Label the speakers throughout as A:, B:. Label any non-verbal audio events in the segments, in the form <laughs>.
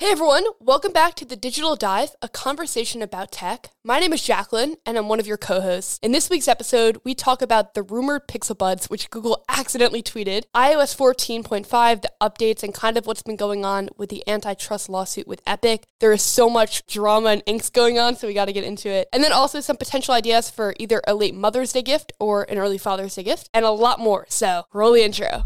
A: Hey everyone, welcome back to the Digital Dive, a conversation about tech. My name is Jacklyn, and I'm one of your co hosts. In this week's episode, we talk about the rumored Pixel Buds, which Google <laughs> accidentally tweeted, iOS 14.5, the updates, and kind of what's been going on with the antitrust lawsuit with Epic. There is so much drama and angst going on, so we got to get into it. And then also some potential ideas for either a late Mother's Day gift or an early Father's Day gift, and a lot more. So, roll the intro.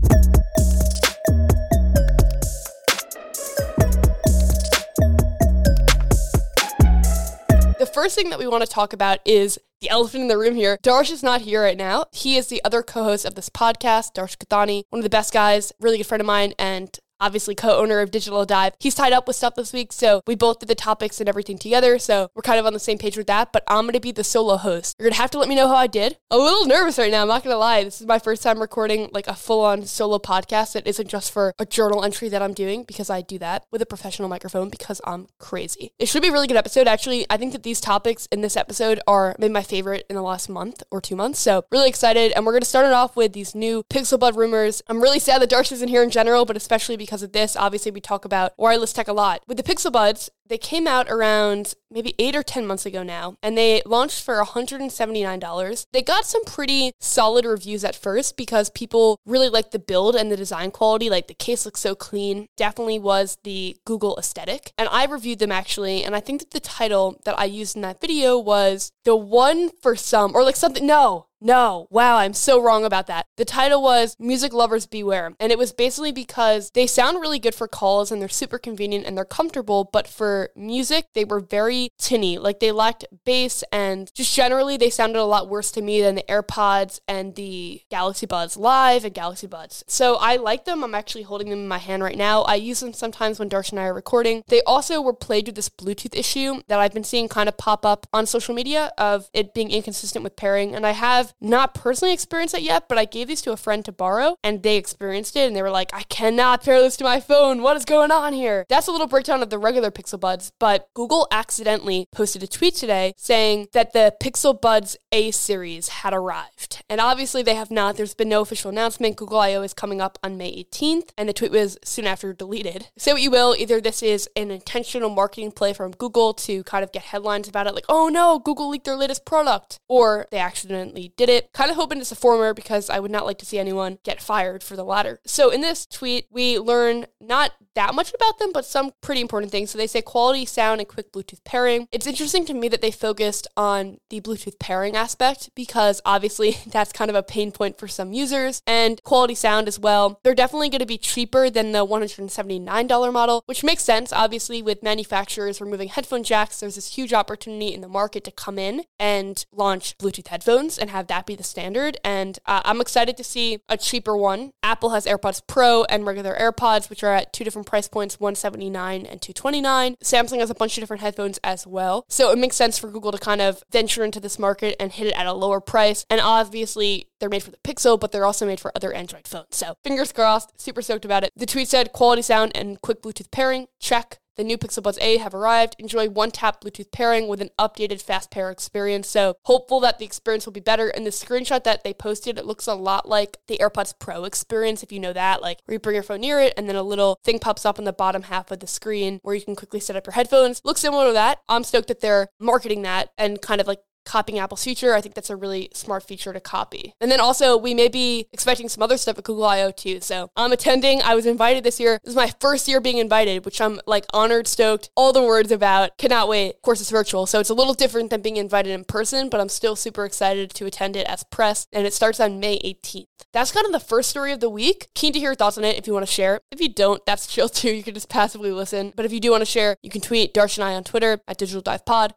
A: First thing that we want to talk about is the elephant in the room here. Darsh is not here right now. He is the other co-host of this podcast, Darsh Kathani, one of the best guys, really good friend of mine, and obviously co-owner of Digital Dive. He's tied up with stuff this week, so we both did the topics and everything together. So we're kind of on the same page with that. But I'm gonna be the solo host. You're gonna have to let me know how I did. A little nervous right now. I'm not gonna lie. This is my first time recording like a full-on solo podcast that isn't just for a journal entry that I'm doing because I do that with a professional microphone because I'm crazy. It should be a really good episode. Actually, I think that these topics in this episode are maybe my favorite in the last month or two months. So really excited, and we're gonna start it off with these new Pixel Bud rumors. I'm really sad that Darsh isn't here in general, but especially because of this. Obviously we talk about wireless tech a lot. With the Pixel Buds, they came out around maybe eight or 10 months ago now, and they launched for $179. They got some pretty solid reviews at first because people really liked the build and the design quality. Like the case looks so clean, definitely was the Google aesthetic. And I reviewed them actually, and I think that the title that I used in that video was The One for Some, or like something, no, no, wow, I'm so wrong about that. The title was Music Lovers Beware. And it was basically because they sound really good for calls and they're super convenient and they're comfortable, but for music, they were very tinny. Like they lacked bass and just generally they sounded a lot worse to me than the AirPods and the Galaxy Buds Live and Galaxy Buds. So I like them. I'm actually holding them in my hand right now. I use them sometimes when Darsh and I are recording. They also were plagued with this Bluetooth issue that I've been seeing kind of pop up on social media of it being inconsistent with pairing. And I have not personally experienced it yet, but I gave these to a friend to borrow and they experienced it and they were like, I cannot pair this to my phone. What is going on here? That's a little breakdown of the regular Pixel Buds, but Google accidentally posted a tweet today saying that the Pixel Buds A series had arrived. And obviously they have not. There's been no official announcement. Google I/O is coming up on May 18th, and the tweet was soon after deleted. Say what you will, either this is an intentional marketing play from Google to kind of get headlines about it, like, oh no, Google leaked their latest product, or they accidentally did it. Kind of hoping it's a former because I would not like to see anyone get fired for the latter. So in this tweet, we learn not that much about them, but some pretty important things. So they say quality sound and quick Bluetooth pairing. It's interesting to me that they focused on the Bluetooth pairing aspect because obviously <laughs> that's kind of a pain point for some users and quality sound as well. They're definitely going to be cheaper than the $179 model, which makes sense. Obviously, with manufacturers removing headphone jacks, there's this huge opportunity in the market to come in and launch Bluetooth headphones and have that be the standard. And uh, I'm excited to see a cheaper one. Apple has AirPods Pro and regular AirPods, which are at two different price points 179 and 229 samsung has a bunch of different headphones as well. So it makes sense for google to kind of venture into this market and hit it at a lower price. And obviously they're made for the pixel but they're also made for other android phones. So fingers crossed super stoked about it. The tweet said quality sound and quick bluetooth pairing. Check the new Pixel Buds A have arrived. Enjoy one tap Bluetooth pairing with an updated fast pair experience. So, hopeful that the experience will be better. And the screenshot that they posted, it looks a lot like the AirPods Pro experience, if you know that. Like, where you bring your phone near it, and then a little thing pops up in the bottom half of the screen where you can quickly set up your headphones. Looks similar to that. I'm stoked that they're marketing that and kind of like copying Apple's feature. I think that's a really smart feature to copy. And then also, we may be expecting some other stuff at Google I/O too. So I'm attending. I was invited this year. This is my first year being invited, which I'm like honored, stoked, all the words about. Cannot wait. Of course, it's virtual, so it's a little different than being invited in person, but I'm still super excited to attend it as press. And it starts on May 18th. That's kind of the first story of the week. Keen to hear your thoughts on it if you want to share. If you don't, that's <laughs> chill too. You can just passively listen. But if you do want to share, you can tweet Darsh and I on Twitter at Digital Dive Pod.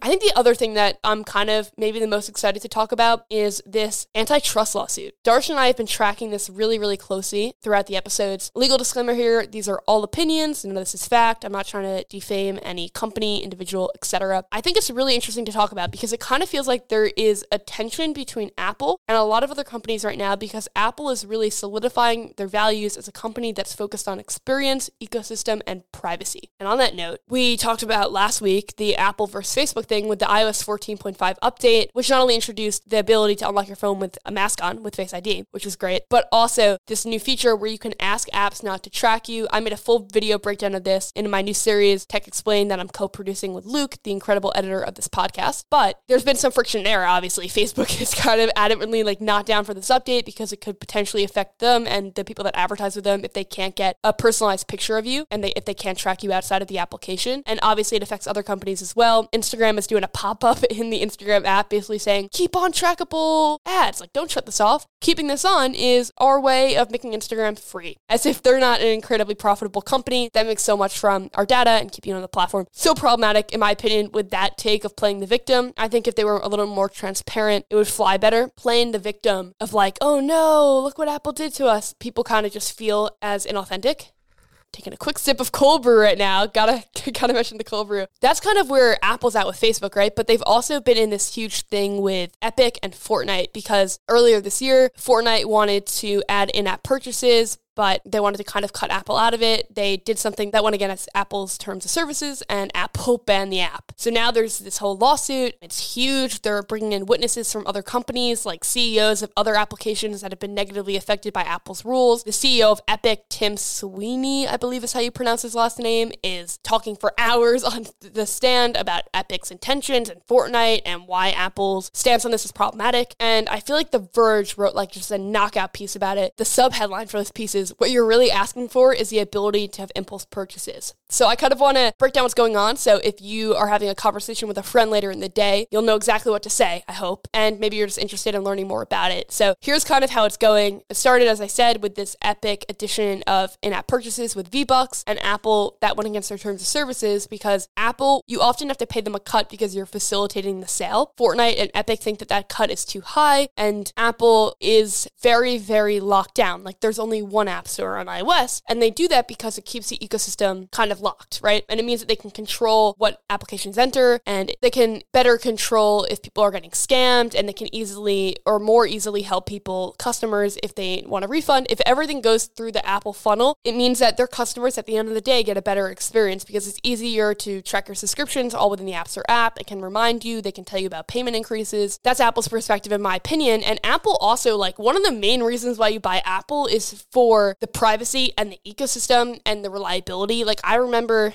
A: I think the other thing that I'm kind of maybe the most excited to talk about is this antitrust lawsuit. Darsh and I have been tracking this really, really closely throughout the episodes. Legal disclaimer here these are all opinions, none of this is fact. I'm not trying to defame any company, individual, etc. I think it's really interesting to talk about because it kind of feels like there is a tension between Apple and a lot of other companies right now because Apple is really solidifying their values as a company that's focused on experience, ecosystem, and privacy. And on that note, we talked about last week the Apple versus Facebook thing with the iOS 14.5 update, which not only introduced the ability to unlock your phone with a mask on with Face ID, which was great, but also this new feature where you can ask apps not to track you. I made a full video breakdown of this in my new series, Tech Explained, that I'm co producing with Luke, the incredible editor of this podcast. But there's been some friction there, obviously. <laughs> Facebook is kind of adamantly like not down for this update because it could potentially affect them and the people that advertise with them if they can't get a personalized picture of you and they if they can't track you outside of the application. And obviously it affects other companies as well. Instagram is doing a pop-up <laughs> in the Instagram app basically saying, keep on trackable ads. Like don't shut this off. Keeping this on is our way of making Instagram free. As if they're not an incredibly profitable company that makes so much from our data and keeping it on the platform. So problematic, in my opinion, with that take of playing the victim. I think if they were a little more transparent, it would fly better. Playing the victim of like, oh no, look what Apple did to us. People kind of just feel as inauthentic taking a quick sip of cold brew right now. <laughs> Gotta gotta mention the cold brew. That's kind of where Apple's at with Facebook, right? But they've also been in this huge thing with Epic and Fortnite because earlier this year, Fortnite wanted to add in-app purchases but they wanted to kind of cut Apple out of it. They did something that went against Apple's terms of services, and Apple banned the app. So now there's this whole lawsuit. It's huge. They're bringing in witnesses from other companies, like CEOs of other applications that have been negatively affected by Apple's rules. The CEO of Epic, Tim Sweeney, I believe is how you pronounce his last name, is talking for hours <laughs> on the stand about Epic's intentions and Fortnite and why Apple's stance on this is problematic. And I feel like The Verge wrote like just a knockout piece about it. The sub headline for this piece is what you're really asking for is the ability to have impulse purchases. So I kind of want to break down what's going on. So if you are having a conversation with a friend later in the day, you'll know exactly what to say, I hope. And maybe you're just interested in learning more about it. So here's kind of how it's going. It started, as I said, with this epic edition of in app purchases with V Bucks and Apple that went against their terms of services because Apple, you often have to pay them a cut because you're facilitating the sale. Fortnite and Epic think that that cut is too high, and Apple is very, very locked down. Like there's only one app store on iOS, and they do that because it keeps the ecosystem kind of locked, right? And it means that they can control what applications enter and they can better control if people are getting scammed and they can easily or more easily help people, customers, if they want a refund. If everything goes through the Apple funnel, it means that their customers at the end of the day get a better experience because it's easier to track your subscriptions all within the App Store app. It can remind you, they can tell you about payment increases. That's Apple's perspective, in my opinion. And Apple also, like, one of the main reasons why you buy Apple is for the privacy and the ecosystem and the reliability. Like, I remember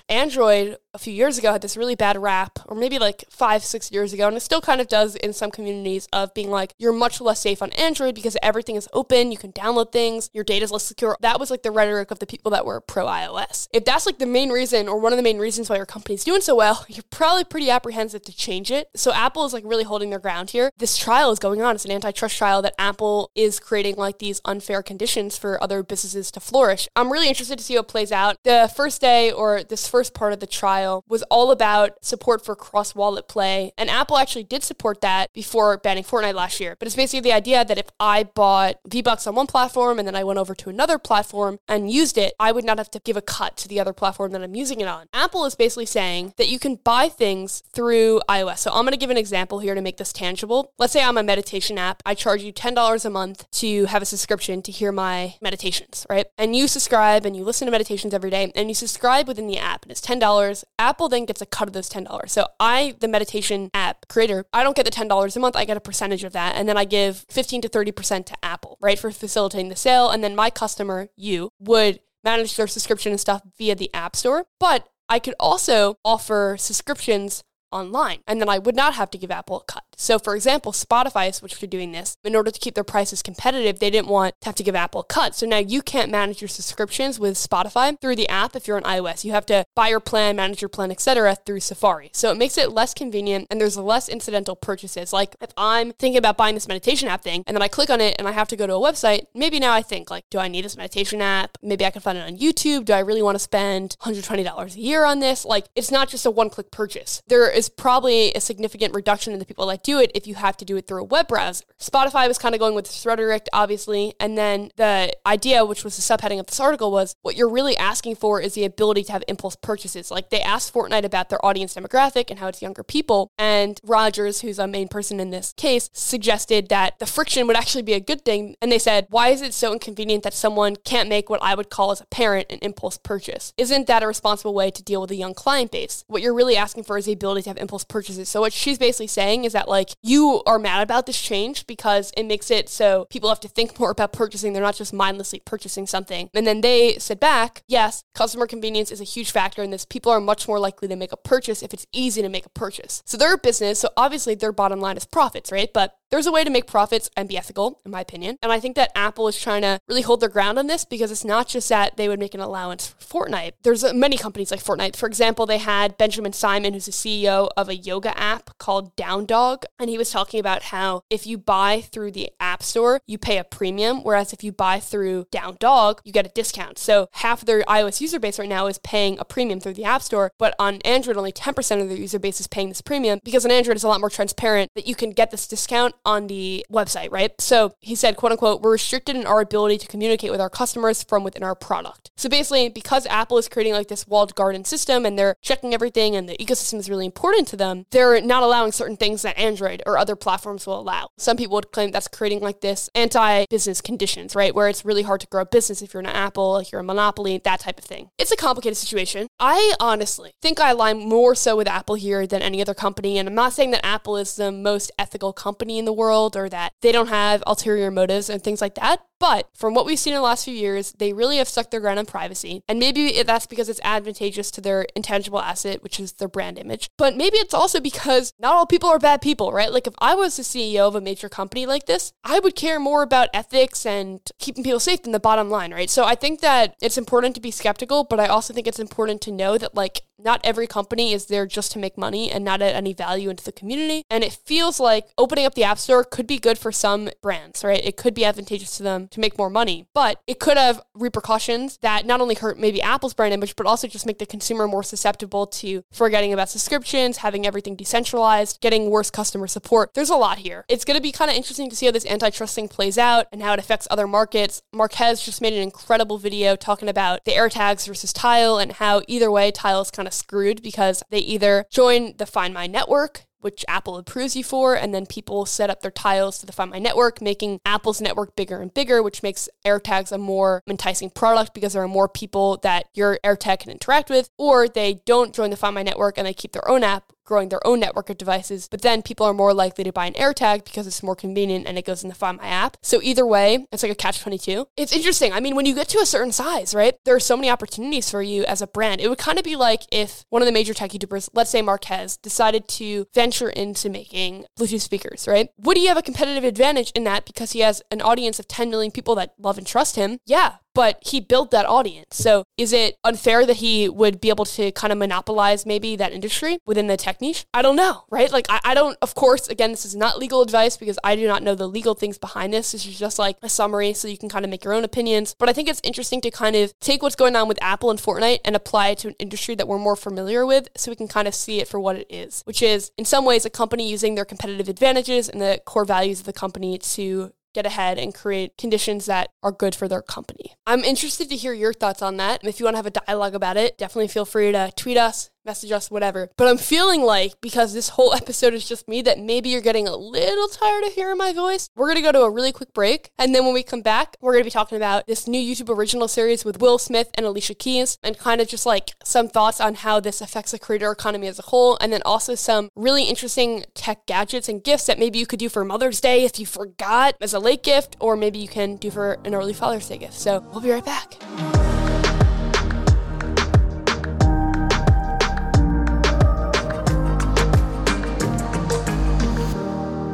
A: Android a few years ago had this really bad rap, or maybe like five, six years ago, and it still kind of does in some communities of being like, you're much less safe on Android because everything is open, you can download things, your data is less secure. That was like the rhetoric of the people that were pro iOS. If that's like the main reason, or one of the main reasons why your company's doing so well, you're probably pretty apprehensive to change it. So Apple is like really holding their ground here. This trial is going on. It's an antitrust trial that Apple is creating like these unfair conditions for other businesses to flourish. I'm really interested to see how it plays out. The first day or this first part of the trial was all about support for cross wallet play. And Apple actually did support that before banning Fortnite last year. But it's basically the idea that if I bought V Bucks on one platform and then I went over to another platform and used it, I would not have to give a cut to the other platform that I'm using it on. Apple is basically saying that you can buy things through iOS. So I'm going to give an example here to make this tangible. Let's say I'm a meditation app. I charge you $10 a month to have a subscription to hear my meditations, right? And you subscribe and you listen to meditations every day and you subscribe within the app and it's $10 Apple then gets a cut of those $10. So I, the meditation app creator, I don't get the $10 a month. I get a percentage of that. And then I give 15 to 30% to Apple, right, for facilitating the sale. And then my customer, you, would manage their subscription and stuff via the App Store. But I could also offer subscriptions online. And then I would not have to give Apple a cut. So, for example, Spotify switched to doing this. In order to keep their prices competitive, they didn't want to have to give Apple a cut. So now you can't manage your subscriptions with Spotify through the app if you're on iOS. You have to buy your plan, manage your plan, etc. through Safari. So it makes it less convenient and there's less incidental purchases. Like if I'm thinking about buying this meditation app thing and then I click on it and I have to go to a website, maybe now I think like, do I need this meditation app? Maybe I can find it on YouTube. Do I really want to spend $120 a year on this? Like it's not just a one-click purchase. There is probably a significant reduction in the people that do it if you have to do it through a web browser. Spotify was kind of going with this rhetoric, obviously. And then the idea, which was the subheading of this article, was what you're really asking for is the ability to have impulse purchases. Like they asked Fortnite about their audience demographic and how it's younger people. And Rogers, who's a main person in this case, suggested that the friction would actually be a good thing. And they said, why is it so inconvenient that someone can't make what I would call as a parent an impulse purchase? Isn't that a responsible way to deal with a young client base? What you're really asking for is the ability to have impulse purchases. So what she's basically saying is that like you are mad about this change because it makes it so people have to think more about purchasing. They're not just mindlessly purchasing something. And then they said back, yes, customer convenience is a huge factor in this. People are much more likely to make a purchase if it's easy to make a purchase. So they're a business, so obviously their bottom line is profits, right? But there's a way to make profits and be ethical, in my opinion. And I think that Apple is trying to really hold their ground on this because it's not just that they would make an allowance for Fortnite. There's uh, many companies like Fortnite. For example, they had Benjamin Simon, who's the CEO of a yoga app called Down Dog, and he was talking about how if you buy through the App Store, you pay a premium, whereas if you buy through Down Dog, you get a discount. So half of their iOS user base right now is paying a premium through the App Store, but on Android, only 10% of their user base is paying this premium because on Android, it's a lot more transparent that you can get this discount on the website, right? So he said, quote unquote, we're restricted in our ability to communicate with our customers from within our product. So basically, because Apple is creating like this walled garden system and they're checking everything and the ecosystem is really important to them, they're not allowing certain things that Android or other platforms will allow. Some people would claim that's creating like this anti business conditions, right? Where it's really hard to grow a business if you're an Apple, if you're a monopoly, that type of thing. It's a complicated situation. I honestly think I align more so with Apple here than any other company. And I'm not saying that Apple is the most ethical company in the world or that they don't have ulterior motives and things like that. But from what we've seen in the last few years, they really have stuck their ground on privacy. And maybe that's because it's advantageous to their intangible asset, which is their brand image. But maybe it's also because not all people are bad people, right? Like if I was the CEO of a major company like this, I would care more about ethics and keeping people safe than the bottom line, right? So I think that it's important to be skeptical, but I also think it's important to know that like not every company is there just to make money and not add any value into the community. And it feels like opening up the App Store could be good for some brands, right? It could be advantageous to them to make more money, but it could have repercussions that not only hurt maybe Apple's brand image, but also just make the consumer more susceptible to forgetting about subscriptions, having everything decentralized, getting worse customer support. There's a lot here. It's going to be kind of interesting to see how this antitrust thing plays out and how it affects other markets. Marques just made an incredible video talking about the AirTags versus Tile and how either way, Tile is kind screwed because they either join the Find My network which Apple approves you for, and then people set up their tiles to the Find My network, making Apple's network bigger and bigger, which makes AirTags a more enticing product because there are more people that your AirTag can interact with, or they don't join the Find My network and they keep their own app, growing their own network of devices, but then people are more likely to buy an AirTag because it's more convenient and it goes in the Find My app. So either way, it's like a catch 22. It's interesting. I mean, when you get to a certain size, right, there are so many opportunities for you as a brand. It would kind of be like if one of the major tech YouTubers, let's say Marques, decided to venture into making Bluetooth speakers, right? Would he have a competitive advantage in that because he has an audience of 10 million people that love and trust him? Yeah, but he built that audience. So is it unfair that he would be able to kind of monopolize maybe that industry within the tech niche? I don't know, right? Like, I, I don't, of course, again, this is not legal advice because I do not know the legal things behind this. This is just like a summary so you can kind of make your own opinions. But I think it's interesting to kind of take what's going on with Apple and Fortnite and apply it to an industry that we're more familiar with so we can kind of see it for what it is, which is in some ways a company using their competitive advantages and the core values of the company to get ahead and create conditions that are good for their company. I'm interested to hear your thoughts on that. If you want to have a dialogue about it, definitely feel free to tweet us, message us, whatever. But I'm feeling like because this whole <laughs> episode is just me, that maybe you're getting a little tired of hearing my voice. We're gonna go to a really quick break, and then when we come back, we're gonna be talking about this new YouTube original series with Will Smith and Alicia Keys, and kind of just like some thoughts on how this affects the creator economy as a whole, and then also some really interesting tech gadgets and gifts that maybe you could do for Mother's Day if you forgot as a late gift, or maybe you can do for an early Father's Day gift. So we'll be right back.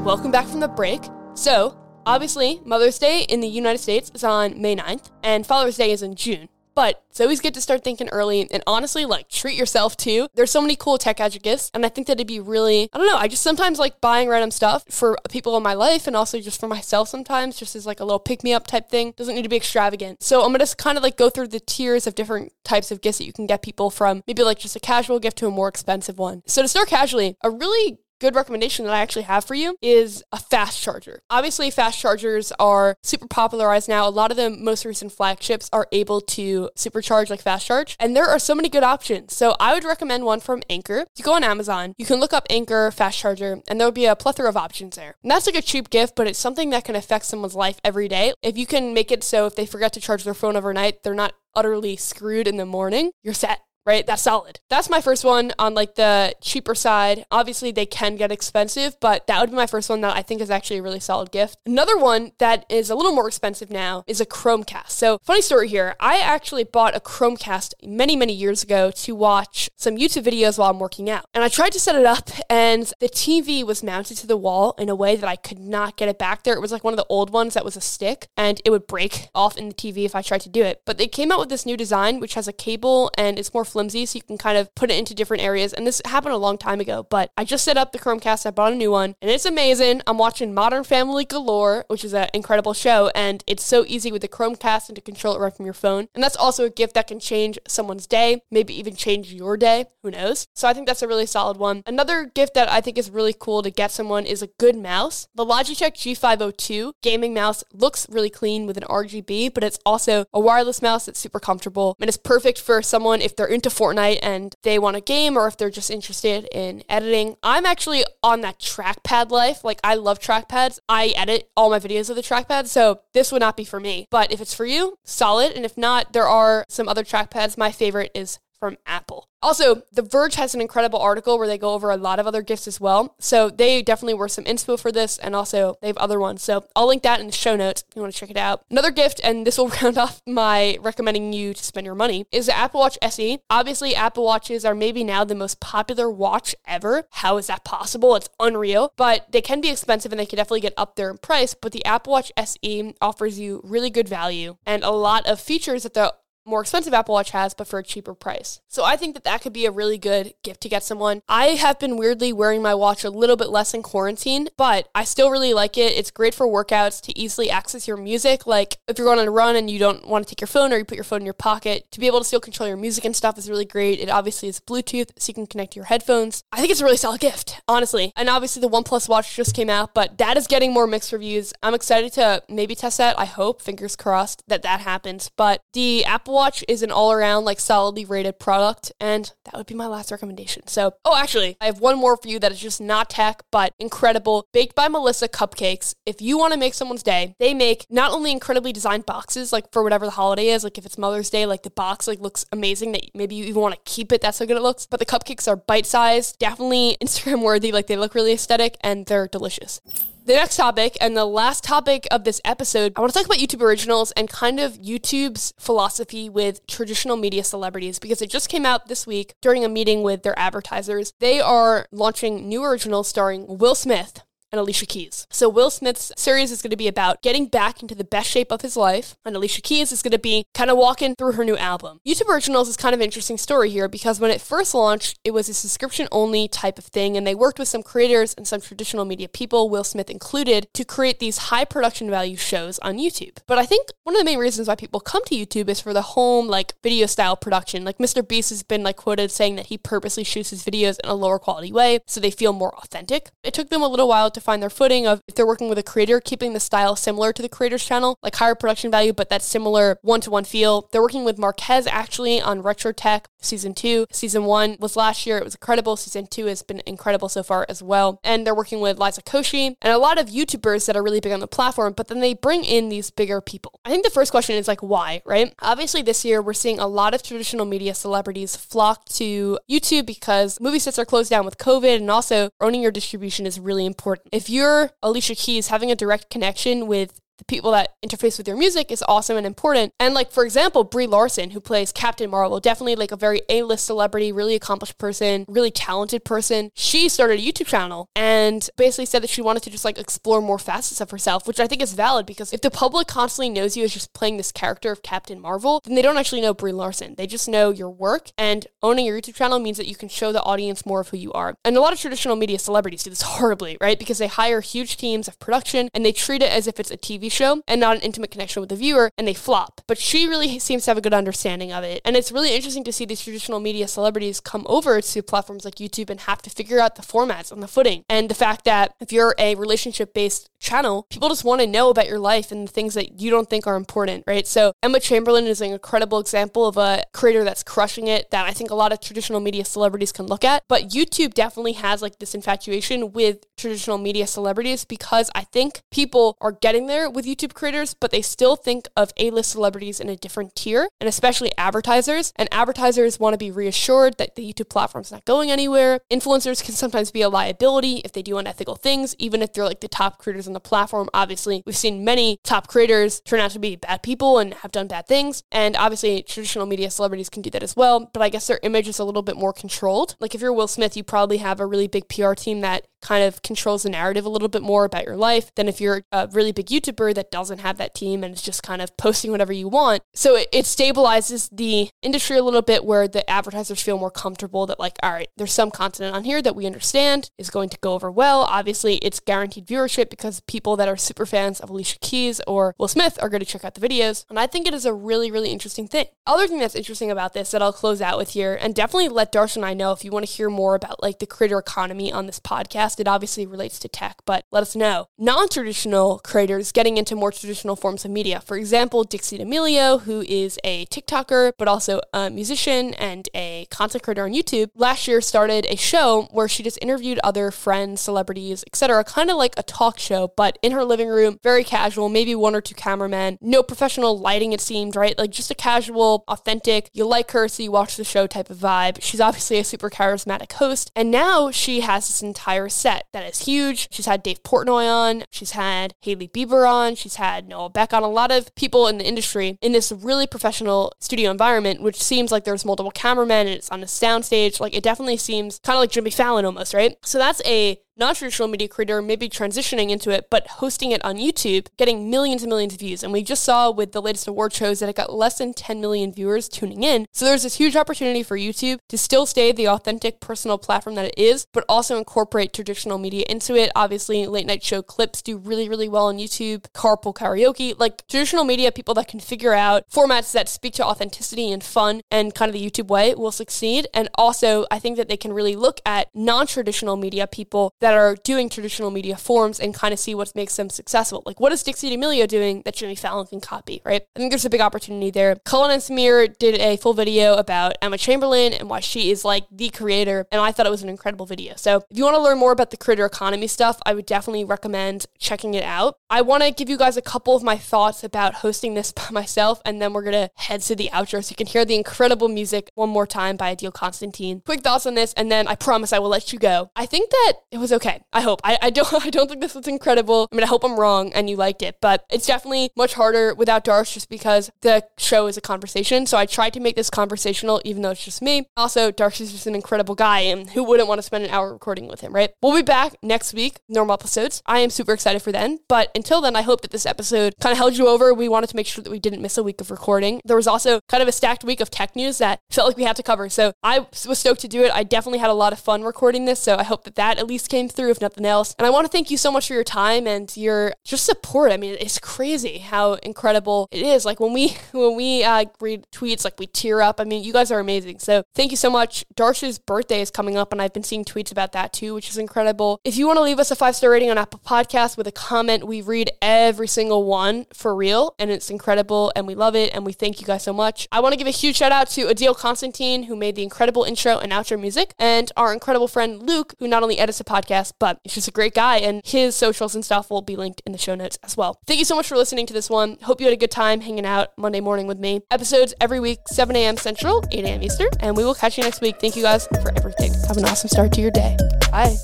A: Welcome back from the break. So, obviously, Mother's Day in the United States is on May 9th, and Father's Day is in June. But it's always good to start thinking early and honestly, like, treat yourself too. There's so many cool tech gadget gifts, and I think that it'd be really, I don't know, I just sometimes like buying random stuff for people in my life and also just for myself sometimes, just as like a little pick me up type thing. Doesn't need to be extravagant. So I'm gonna just kind of like go through the tiers of different types of gifts that you can get people from maybe like just a casual gift to a more expensive one. So to start casually, a really good recommendation that I actually have for you is a fast charger. Obviously, fast chargers are super popularized now. A lot of the most recent flagships are able to supercharge like fast charge, and there are so many good options. So I would recommend one from Anker. You go on Amazon, you can look up Anker fast charger, and there'll be a plethora of options there. And that's like a cheap gift, but it's something that can affect someone's life every day. If you can make it so if they forget to charge their phone overnight, they're not utterly screwed in the morning, you're set right? That's solid. That's my first one on like the cheaper side. Obviously, they can get expensive, but that would be my first one that I think is actually a really solid gift. Another one that is a little more expensive now is a Chromecast. So, funny story here. I actually bought a Chromecast many, many years ago to watch some YouTube videos while I'm working out. And I tried to set it up, and the TV was mounted to the wall in a way that I could not get it back there. It was like one of the old ones that was a stick, and it would break off in the TV if I tried to do it. But they came out with this new design, which has a cable and it's more flimsy, so you can kind of put it into different areas. And this happened a long time ago, but I just set up the Chromecast. I bought a new one, and it's amazing. I'm watching Modern Family Galore, which is an incredible show, and it's so easy with the Chromecast and to control it right from your phone. And that's also a gift that can change someone's day, maybe even change your day. Who knows? So I think that's a really solid one. Another gift that I think is really cool to get someone is a good mouse. The Logitech G502 gaming mouse looks really clean with an RGB, but it's also a wireless mouse that's super comfortable and it's perfect for someone if they're into Fortnite and they want a game or if they're just interested in editing. I'm actually on that trackpad life. Like I love trackpads. I edit all my videos with the trackpad, so this would not be for me. But if it's for you, solid. And if not, there are some other trackpads. My favorite is from Apple. Also, The Verge has an incredible article where they go over a lot of other gifts as well. So they definitely were some inspo for this, and also they have other ones. So I'll link that in the show notes if you want to check it out. Another gift, and this will <laughs> round off my recommending you to spend your money, is the Apple Watch SE. Obviously, Apple Watches are maybe now the most popular watch ever. How is that possible? It's unreal, but they can be expensive and they can definitely get up there in price. But the Apple Watch SE offers you really good value and a lot of features that the more expensive Apple Watch has, but for a cheaper price. So I think that that could be a really good gift to get someone. I have been weirdly wearing my watch a little bit less in quarantine, but I still really like it. It's great for workouts to easily access your music. Like if you're going on a run and you don't want to take your phone or you put your phone in your pocket, to be able to still control your music and stuff is really great. It obviously is Bluetooth, so you can connect to your headphones. I think it's a really solid gift, honestly. And obviously the OnePlus watch just came out, but that is getting more mixed reviews. I'm excited to maybe test that. I hope, fingers crossed, that that happens. But the Apple Watch is an all around, like solidly rated product, and that would be my last recommendation. So, oh, actually, I have one more for you that is just not tech, but incredible. Baked by Melissa cupcakes. If you want to make someone's day, they make not only incredibly designed boxes, like for whatever the holiday is, like if it's Mother's Day, like the box like looks amazing that maybe you even want to keep it. That's how good it looks. But the cupcakes are bite sized, definitely <laughs> Instagram worthy. Like they look really aesthetic and they're delicious the next topic and the last topic of this episode, I want to talk about YouTube originals and kind of YouTube's philosophy with traditional media celebrities because it just came out this week during a meeting with their advertisers. They are launching new originals starring Will Smith, and Alicia Keys. So Will Smith's series is going to be about getting back into the best shape of his life, and Alicia Keys is going to be kind of walking through her new album. YouTube Originals is kind of an interesting story here because when it first launched, it was a subscription only type of thing, and they worked with some creators and some traditional media people, Will Smith included, to create these high production value shows on YouTube. But I think one of the main reasons why people come to YouTube is for the home like video style production. Like Mr. Beast has been like quoted saying that he purposely shoots his videos in a lower quality way so they feel more authentic. It took them a little while to to find their footing of if they're working with a creator, keeping the style similar to the creator's channel, like higher production value, but that similar one to one feel. They're working with Marques actually on Retro Tech season two. Season one was last year. It was incredible. Season two has been incredible so far as well. And they're working with Liza Koshy and a lot of YouTubers that are really big on the platform, but then they bring in these bigger people. I think the first question is like, why, right? Obviously, this year we're seeing a lot of traditional media celebrities flock to YouTube because movie sets are closed down with COVID and also owning your distribution is really important. If you're Alicia Keys, having a direct connection with the people that interface with your music is awesome and important. And like for example, Brie Larson, who plays Captain Marvel, definitely like a very A-list celebrity, really accomplished person, really talented person. She started a YouTube channel and basically said that she wanted to just like explore more facets of herself, which I think is valid because if the public constantly knows you as just playing this character of Captain Marvel, then they don't actually know Brie Larson. They just know your work and owning your YouTube channel means that you can show the audience more of who you are. And a lot of traditional media celebrities do this horribly, right? Because they hire huge teams of production and they treat it as if it's a TV Show and not an intimate connection with the viewer, and they flop. But she really seems to have a good understanding of it. And it's really interesting to see these traditional media celebrities come over to platforms like YouTube and have to figure out the formats and the footing. And the fact that if you're a relationship based channel, people just want to know about your life and the things that you don't think are important, right? So Emma Chamberlain is an incredible example of a creator that's crushing it that I think a lot of traditional media celebrities can look at. But YouTube definitely has like this infatuation with traditional media celebrities because I think people are getting there with YouTube creators, but they still think of A-list celebrities in a different tier, and especially advertisers. And advertisers want to be reassured that the YouTube platform's not going anywhere. Influencers can sometimes be a liability if they do unethical things, even if they're like the top creators on the platform. Obviously, we've seen many top creators turn out to be bad people and have done bad things. And obviously, traditional media celebrities can do that as well. But I guess their image is a little bit more controlled. Like if you're Will Smith, you probably have a really big PR team that kind of controls the narrative a little bit more about your life than if you're a really big YouTuber that doesn't have that team and is just kind of posting whatever you want. So it, it stabilizes the industry a little bit where the advertisers feel more comfortable that, like, all right, there's some content on here that we understand is going to go over well. Obviously, it's guaranteed viewership because people that are super fans of Alicia Keys or Will Smith are going to check out the videos. And I think it is a really, really interesting thing. Other thing that's interesting about this that I'll close out with here, and definitely let Darsh and I know if you want to hear more about like the creator economy on this podcast podcast. It obviously relates to tech, but let us know. Non traditional creators getting into more traditional forms of media. For example, Dixie D'Amelio, who is a TikToker, but also a musician and a content creator on YouTube, last year started a show where she just interviewed other friends, celebrities, etc., kind of like a talk show, but in her living room, very casual, maybe one or two cameramen, no professional lighting, it seemed, right? Like just a casual, authentic, you like her, so you watch the show type of vibe. She's obviously a super charismatic host, and now she has this entire set that is huge. She's had Dave Portnoy on, she's had Hailey Bieber on, she's had Noah Beck on, a lot of people in the industry in this really professional studio environment, which seems like there's multiple cameramen and it's on a soundstage. Like it definitely seems kind of like Jimmy Fallon almost, right? So that's a non traditional media creator, maybe transitioning into it, but hosting it on YouTube, getting millions and millions of views. And we just saw with the latest award shows that it got less than 10 million viewers tuning in. So there's this huge opportunity for YouTube to still stay the authentic personal platform that it is, but also incorporate traditional media into it. Obviously, late night show clips do really, really well on YouTube, carpool karaoke, like traditional media, people that can figure out formats that speak to authenticity and fun and kind of the YouTube way will succeed. And also, I think that they can really look at non traditional media people that that are doing traditional media forms and kind of see what makes them successful. Like, what is Dixie D'Amelio doing that Jimmy Fallon can copy, right? I think there's a big opportunity there. Colin and Samir did a full video about Emma Chamberlain and why she is like the creator, and I thought it was an incredible video. So, if you want to learn more about the creator economy stuff, I would definitely recommend checking it out. I want to give you guys a couple of my thoughts about hosting this <laughs> by myself, and then we're going to head to the outro so you can hear the incredible music one more time by Adil Constantine. Quick thoughts on this, and then I promise I will let you go. I think that it was okay. I hope. I, I don't <laughs> I don't think this was incredible. I mean, I hope I'm wrong and you liked it, but it's definitely much harder without Darsh just because the show is a conversation. So I tried to make this conversational, even though it's just me. Also, Darsh is just an incredible guy, and who wouldn't want to spend an hour recording with him, right? We'll be back next week, normal episodes. I am super excited for then. But until then, I hope that this episode kind of held you over. We wanted to make sure that we didn't miss a week of recording. There was also kind of a stacked week of tech news that felt like we had to cover. So I was stoked to do it. I definitely had a lot of fun recording this. So I hope that that at least came through, if nothing else. And I want to thank you so much for your time and your just support. I mean, it's crazy how incredible it is. Like when we <laughs> when we uh, read tweets, like we tear up. I mean, you guys are amazing. So thank you so much. Darsh's birthday is coming up, and I've been seeing tweets about that too, which is incredible. If you want to leave us a five star rating on Apple Podcasts with a comment, we read every single one for real, and it's incredible, and we love it, and we thank you guys so much. I want to give a huge shout out to Adil Constantine, who made the incredible intro and outro music, and our incredible friend Luke, who not only edits the podcast, but is just a great guy, and his socials and stuff will be linked in the show notes as well. Thank you so much for listening to this one. Hope you had a good time hanging out Monday morning with me. Episodes every week, 7 a.m. Central, 8 a.m. Eastern, and we will catch you next week. Thank you guys for everything. Have an awesome start to your day. Bye.